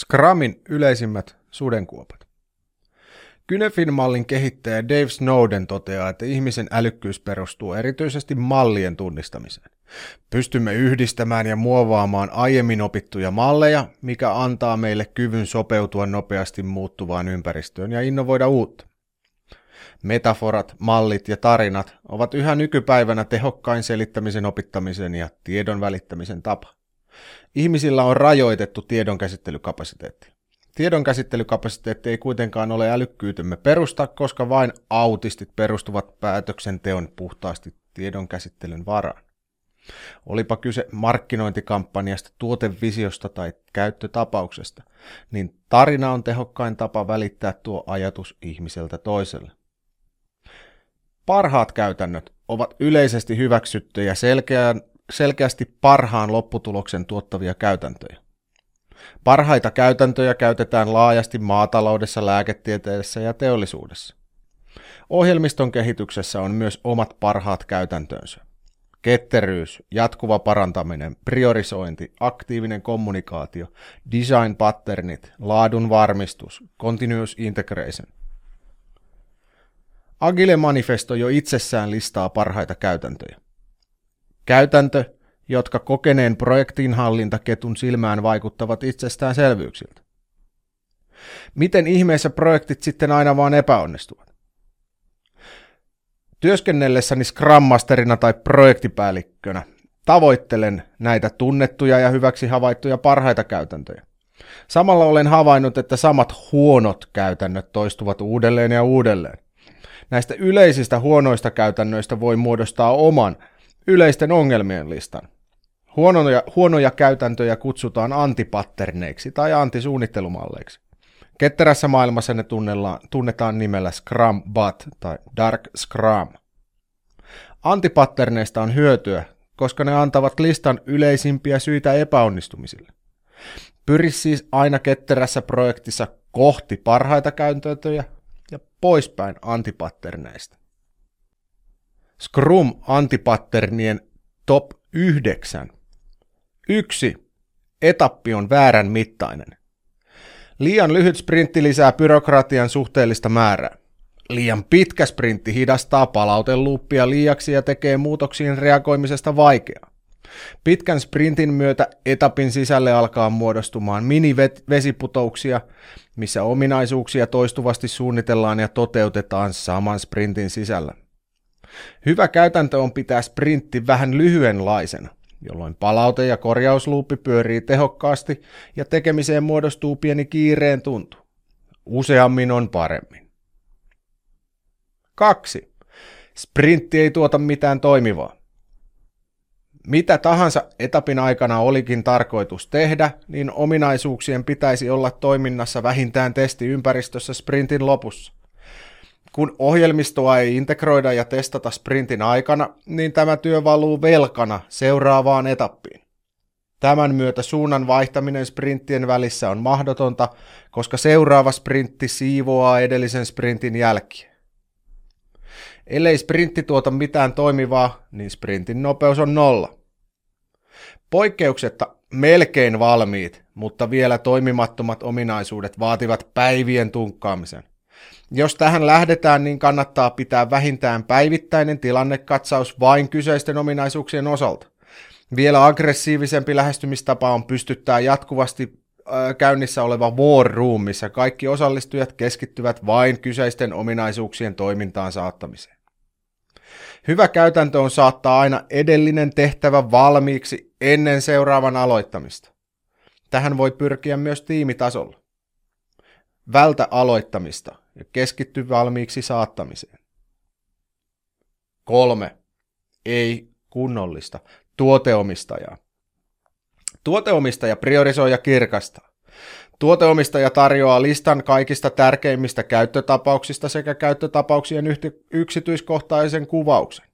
Scrumin yleisimmät sudenkuopat. Kynefin mallin kehittäjä Dave Snowden toteaa, että ihmisen älykkyys perustuu erityisesti mallien tunnistamiseen. Pystymme yhdistämään ja muovaamaan aiemmin opittuja malleja, mikä antaa meille kyvyn sopeutua nopeasti muuttuvaan ympäristöön ja innovoida uutta. Metaforat, mallit ja tarinat ovat yhä nykypäivänä tehokkain selittämisen opittamisen ja tiedon välittämisen tapa. Ihmisillä on rajoitettu tiedonkäsittelykapasiteetti. Tiedonkäsittelykapasiteetti ei kuitenkaan ole älykkyytemme perusta, koska vain autistit perustuvat päätöksenteon puhtaasti tiedonkäsittelyn varaan. Olipa kyse markkinointikampanjasta, tuotevisiosta tai käyttötapauksesta, niin tarina on tehokkain tapa välittää tuo ajatus ihmiseltä toiselle. Parhaat käytännöt ovat yleisesti hyväksyttyjä selkeän selkeästi parhaan lopputuloksen tuottavia käytäntöjä. Parhaita käytäntöjä käytetään laajasti maataloudessa, lääketieteessä ja teollisuudessa. Ohjelmiston kehityksessä on myös omat parhaat käytäntönsä. Ketteryys, jatkuva parantaminen, priorisointi, aktiivinen kommunikaatio, design patternit, laadun varmistus, continuous integration. Agile Manifesto jo itsessään listaa parhaita käytäntöjä. Käytäntö, jotka kokeneen projektinhallintaketun silmään vaikuttavat itsestäänselvyyksiltä. Miten ihmeessä projektit sitten aina vaan epäonnistuvat? Työskennellessäni Scrum Masterina tai projektipäällikkönä tavoittelen näitä tunnettuja ja hyväksi havaittuja parhaita käytäntöjä. Samalla olen havainnut, että samat huonot käytännöt toistuvat uudelleen ja uudelleen. Näistä yleisistä huonoista käytännöistä voi muodostaa oman yleisten ongelmien listan. Huonoja, huonoja käytäntöjä kutsutaan antipatterneiksi tai antisuunnittelumalleiksi. Ketterässä maailmassa ne tunnetaan nimellä Scrum But tai Dark Scrum. Antipatterneista on hyötyä, koska ne antavat listan yleisimpiä syitä epäonnistumisille. Pyri siis aina ketterässä projektissa kohti parhaita käytäntöjä ja poispäin antipatterneista. Scrum antipatternien top 9. 1. Etappi on väärän mittainen. Liian lyhyt sprintti lisää byrokratian suhteellista määrää. Liian pitkä sprintti hidastaa palauteluuppia liiaksi ja tekee muutoksiin reagoimisesta vaikeaa. Pitkän sprintin myötä etapin sisälle alkaa muodostumaan mini-vesiputouksia, missä ominaisuuksia toistuvasti suunnitellaan ja toteutetaan saman sprintin sisällä. Hyvä käytäntö on pitää sprintti vähän lyhyenlaisena, jolloin palaute- ja korjausluuppi pyörii tehokkaasti ja tekemiseen muodostuu pieni kiireen tuntu. Useammin on paremmin. 2. Sprintti ei tuota mitään toimivaa. Mitä tahansa etapin aikana olikin tarkoitus tehdä, niin ominaisuuksien pitäisi olla toiminnassa vähintään testiympäristössä sprintin lopussa. Kun ohjelmistoa ei integroida ja testata sprintin aikana, niin tämä työ valuu velkana seuraavaan etappiin. Tämän myötä suunnan vaihtaminen sprinttien välissä on mahdotonta, koska seuraava sprintti siivoaa edellisen sprintin jälkiä. Ellei sprintti tuota mitään toimivaa, niin sprintin nopeus on nolla. Poikkeuksetta melkein valmiit, mutta vielä toimimattomat ominaisuudet vaativat päivien tunkkaamisen. Jos tähän lähdetään, niin kannattaa pitää vähintään päivittäinen tilannekatsaus vain kyseisten ominaisuuksien osalta. Vielä aggressiivisempi lähestymistapa on pystyttää jatkuvasti käynnissä oleva war room, missä kaikki osallistujat keskittyvät vain kyseisten ominaisuuksien toimintaan saattamiseen. Hyvä käytäntö on saattaa aina edellinen tehtävä valmiiksi ennen seuraavan aloittamista. Tähän voi pyrkiä myös tiimitasolla. Vältä aloittamista ja keskitty valmiiksi saattamiseen. Kolme. Ei kunnollista tuoteomistajaa. Tuoteomistaja priorisoi ja kirkastaa. Tuoteomistaja tarjoaa listan kaikista tärkeimmistä käyttötapauksista sekä käyttötapauksien yksityiskohtaisen kuvauksen.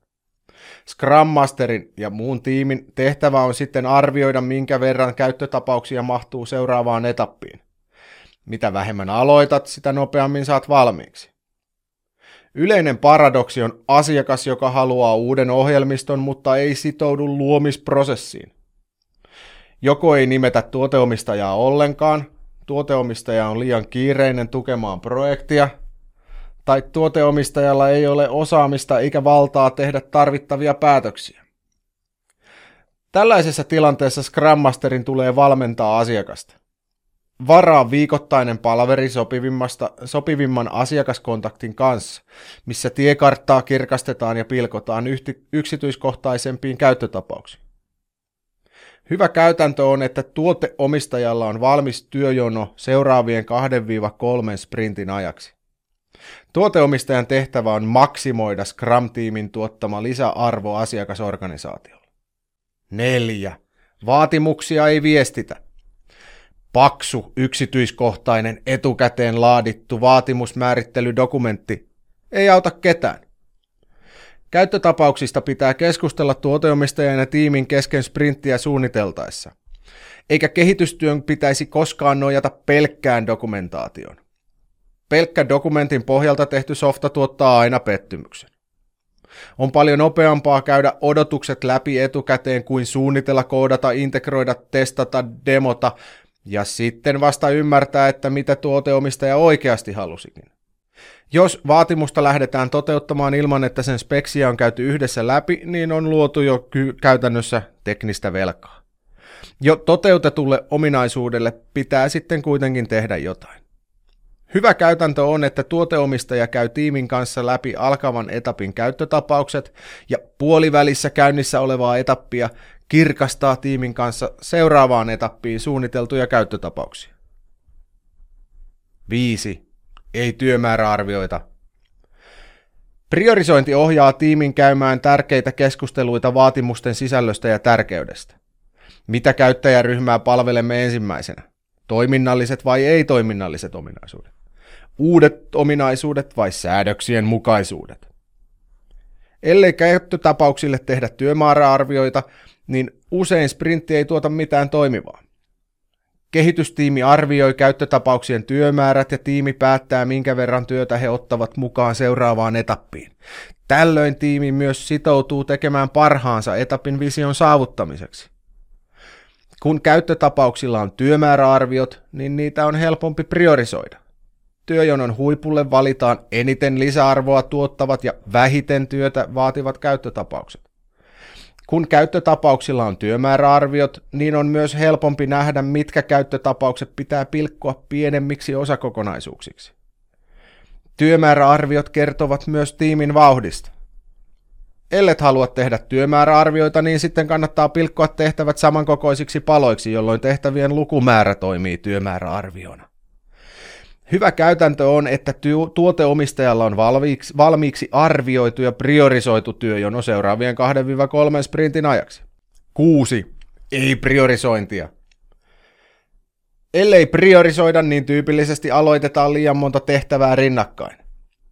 Scrum Masterin ja muun tiimin tehtävä on sitten arvioida, minkä verran käyttötapauksia mahtuu seuraavaan etappiin. Mitä vähemmän aloitat, sitä nopeammin saat valmiiksi. Yleinen paradoksi on asiakas, joka haluaa uuden ohjelmiston, mutta ei sitoudu luomisprosessiin. Joko ei nimetä tuoteomistajaa ollenkaan, tuoteomistaja on liian kiireinen tukemaan projektia, tai tuoteomistajalla ei ole osaamista eikä valtaa tehdä tarvittavia päätöksiä. Tällaisessa tilanteessa Scrum Masterin tulee valmentaa asiakasta. Varaa viikoittainen palaveri sopivimman asiakaskontaktin kanssa, missä tiekarttaa kirkastetaan ja pilkotaan yksityiskohtaisempiin käyttötapauksiin. Hyvä käytäntö on, että tuoteomistajalla on valmis työjono seuraavien 2-3 sprintin ajaksi. Tuoteomistajan tehtävä on maksimoida Scrum-tiimin tuottama lisäarvo asiakasorganisaatiolle. 4. Vaatimuksia ei viestitä. Paksu, yksityiskohtainen, etukäteen laadittu vaatimusmäärittelydokumentti ei auta ketään. Käyttötapauksista pitää keskustella tuoteomistajan ja tiimin kesken sprinttiä suunniteltaessa. Eikä kehitystyön pitäisi koskaan nojata pelkkään dokumentaation. Pelkkä dokumentin pohjalta tehty softa tuottaa aina pettymyksen. On paljon nopeampaa käydä odotukset läpi etukäteen kuin suunnitella, koodata, integroida, testata, demota ja sitten vasta ymmärtää, että mitä tuoteomistaja oikeasti halusikin. Jos vaatimusta lähdetään toteuttamaan ilman, että sen speksiä on käyty yhdessä läpi, niin on luotu jo käytännössä teknistä velkaa. Jo toteutetulle ominaisuudelle pitää sitten kuitenkin tehdä jotain. Hyvä käytäntö on, että tuoteomistaja käy tiimin kanssa läpi alkavan etapin käyttötapaukset ja puolivälissä käynnissä olevaa etappia kirkastaa tiimin kanssa seuraavaan etappiin suunniteltuja käyttötapauksia. 5 ei työmääräarvioita. Priorisointi ohjaa tiimin käymään tärkeitä keskusteluita vaatimusten sisällöstä ja tärkeydestä. Mitä käyttäjäryhmää palvelemme ensimmäisenä? Toiminnalliset vai ei-toiminnalliset ominaisuudet? Uudet ominaisuudet vai säädöksien mukaisuudet? Ellei käyttötapauksille tehdä työmääräarvioita, niin usein sprintti ei tuota mitään toimivaa. Kehitystiimi arvioi käyttötapauksien työmäärät ja tiimi päättää, minkä verran työtä he ottavat mukaan seuraavaan etappiin. Tällöin tiimi myös sitoutuu tekemään parhaansa etapin vision saavuttamiseksi. Kun käyttötapauksilla on työmääräarviot, niin niitä on helpompi priorisoida. Työjonon huipulle valitaan eniten lisäarvoa tuottavat ja vähiten työtä vaativat käyttötapaukset. Kun käyttötapauksilla on työmääräarviot, niin on myös helpompi nähdä, mitkä käyttötapaukset pitää pilkkoa pienemmiksi osakokonaisuuksiksi. Työmääräarviot kertovat myös tiimin vauhdista. Ellet halua tehdä työmääräarvioita, niin sitten kannattaa pilkkoa tehtävät samankokoisiksi paloiksi, jolloin tehtävien lukumäärä toimii työmääräarviona. Hyvä käytäntö on, että tuoteomistajalla on valmiiksi, valmiiksi arvioitu ja priorisoitu työjono seuraavien 2-3 sprintin ajaksi. 6. Ei priorisointia. Ellei priorisoida, niin tyypillisesti aloitetaan liian monta tehtävää rinnakkain.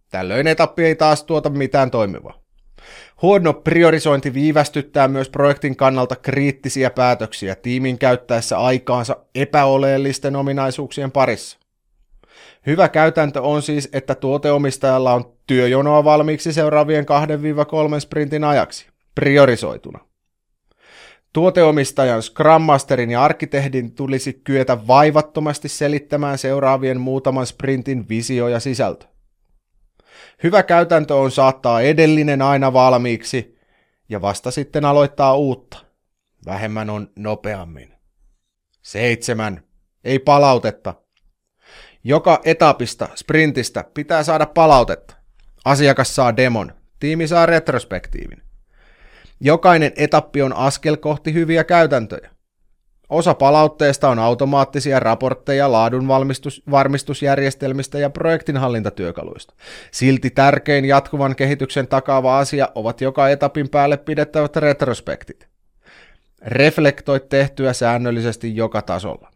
Tällöin etappi ei taas tuota mitään toimivaa. Huono priorisointi viivästyttää myös projektin kannalta kriittisiä päätöksiä tiimin käyttäessä aikaansa epäoleellisten ominaisuuksien parissa. Hyvä käytäntö on siis, että tuoteomistajalla on työjonoa valmiiksi seuraavien 2-3 sprintin ajaksi, priorisoituna. Tuoteomistajan Scrum Masterin ja arkkitehdin tulisi kyetä vaivattomasti selittämään seuraavien muutaman sprintin visio ja sisältö. Hyvä käytäntö on saattaa edellinen aina valmiiksi ja vasta sitten aloittaa uutta. Vähemmän on nopeammin. 7. Ei palautetta. Joka etapista, sprintistä, pitää saada palautetta. Asiakas saa demon, tiimi saa retrospektiivin. Jokainen etappi on askel kohti hyviä käytäntöjä. Osa palautteesta on automaattisia raportteja laadun varmistusjärjestelmistä ja projektinhallintatyökaluista. Silti tärkein jatkuvan kehityksen takaava asia ovat joka etapin päälle pidettävät retrospektit. Reflektoi tehtyä säännöllisesti joka tasolla.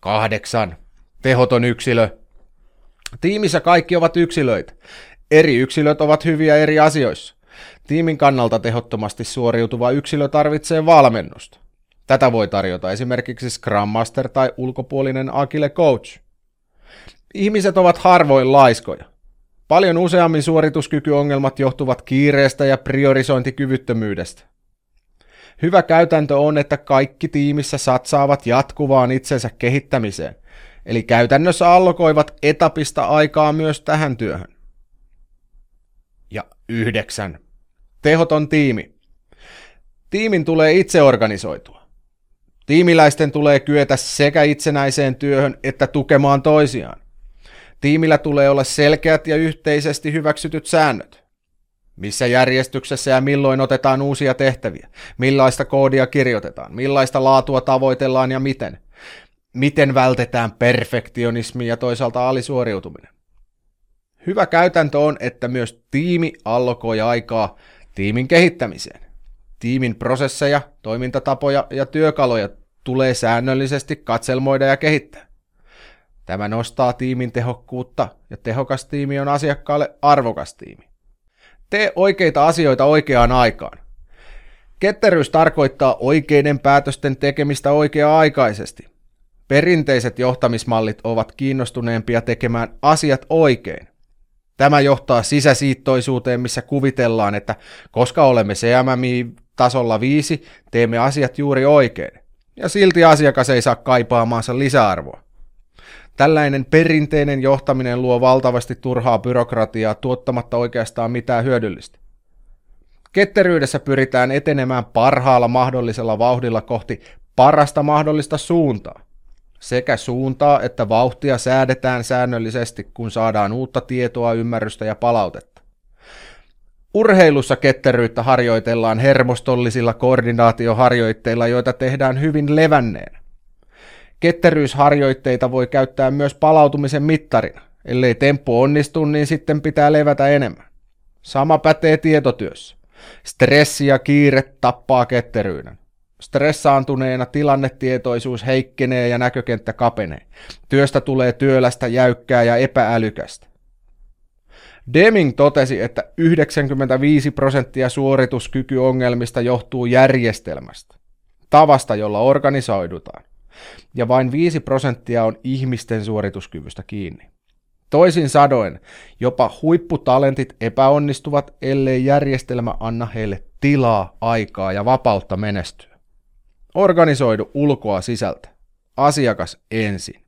Kahdeksan tehoton yksilö. Tiimissä kaikki ovat yksilöitä. Eri yksilöt ovat hyviä eri asioissa. Tiimin kannalta tehottomasti suoriutuva yksilö tarvitsee valmennusta. Tätä voi tarjota esimerkiksi Scrum Master tai ulkopuolinen Agile Coach. Ihmiset ovat harvoin laiskoja. Paljon useammin suorituskykyongelmat johtuvat kiireestä ja priorisointikyvyttömyydestä. Hyvä käytäntö on, että kaikki tiimissä satsaavat jatkuvaan itsensä kehittämiseen, eli käytännössä allokoivat etapista aikaa myös tähän työhön. Ja yhdeksän. Tehoton tiimi. Tiimin tulee itse organisoitua. Tiimiläisten tulee kyetä sekä itsenäiseen työhön että tukemaan toisiaan. Tiimillä tulee olla selkeät ja yhteisesti hyväksytyt säännöt. Missä järjestyksessä ja milloin otetaan uusia tehtäviä, millaista koodia kirjoitetaan, millaista laatua tavoitellaan ja miten. Miten vältetään perfektionismi ja toisaalta alisuoriutuminen. Hyvä käytäntö on, että myös tiimi allokoi aikaa tiimin kehittämiseen. Tiimin prosesseja, toimintatapoja ja työkaluja tulee säännöllisesti katselmoida ja kehittää. Tämä nostaa tiimin tehokkuutta ja tehokas tiimi on asiakkaalle arvokas tiimi. Tee oikeita asioita oikeaan aikaan. Ketteryys tarkoittaa oikeiden päätösten tekemistä oikea-aikaisesti. Perinteiset johtamismallit ovat kiinnostuneempia tekemään asiat oikein. Tämä johtaa sisäsiittoisuuteen, missä kuvitellaan, että koska olemme CMMI-tasolla 5, teemme asiat juuri oikein. Ja silti asiakas ei saa kaipaamaansa lisäarvoa. Tällainen perinteinen johtaminen luo valtavasti turhaa byrokratiaa tuottamatta oikeastaan mitään hyödyllistä. Ketteryydessä pyritään etenemään parhaalla mahdollisella vauhdilla kohti parasta mahdollista suuntaa. Sekä suuntaa että vauhtia säädetään säännöllisesti, kun saadaan uutta tietoa, ymmärrystä ja palautetta. Urheilussa ketteryyttä harjoitellaan hermostollisilla koordinaatioharjoitteilla, joita tehdään hyvin levänneen. Ketteryysharjoitteita voi käyttää myös palautumisen mittarina. Ellei temppu onnistu, niin sitten pitää levätä enemmän. Sama pätee tietotyössä. Stressi ja kiire tappaa ketteryyden. Stressaantuneena tilannetietoisuus heikkenee ja näkökenttä kapenee. Työstä tulee työlästä, jäykkää ja epäälykästä. Deming totesi, että 95 prosenttia suorituskykyongelmista johtuu järjestelmästä, tavasta, jolla organisoidutaan, ja vain 5 prosenttia on ihmisten suorituskyvystä kiinni. Toisin sadoen, jopa huipputalentit epäonnistuvat, ellei järjestelmä anna heille tilaa, aikaa ja vapautta menestyä. Organisoidu ulkoa sisältä. Asiakas ensin.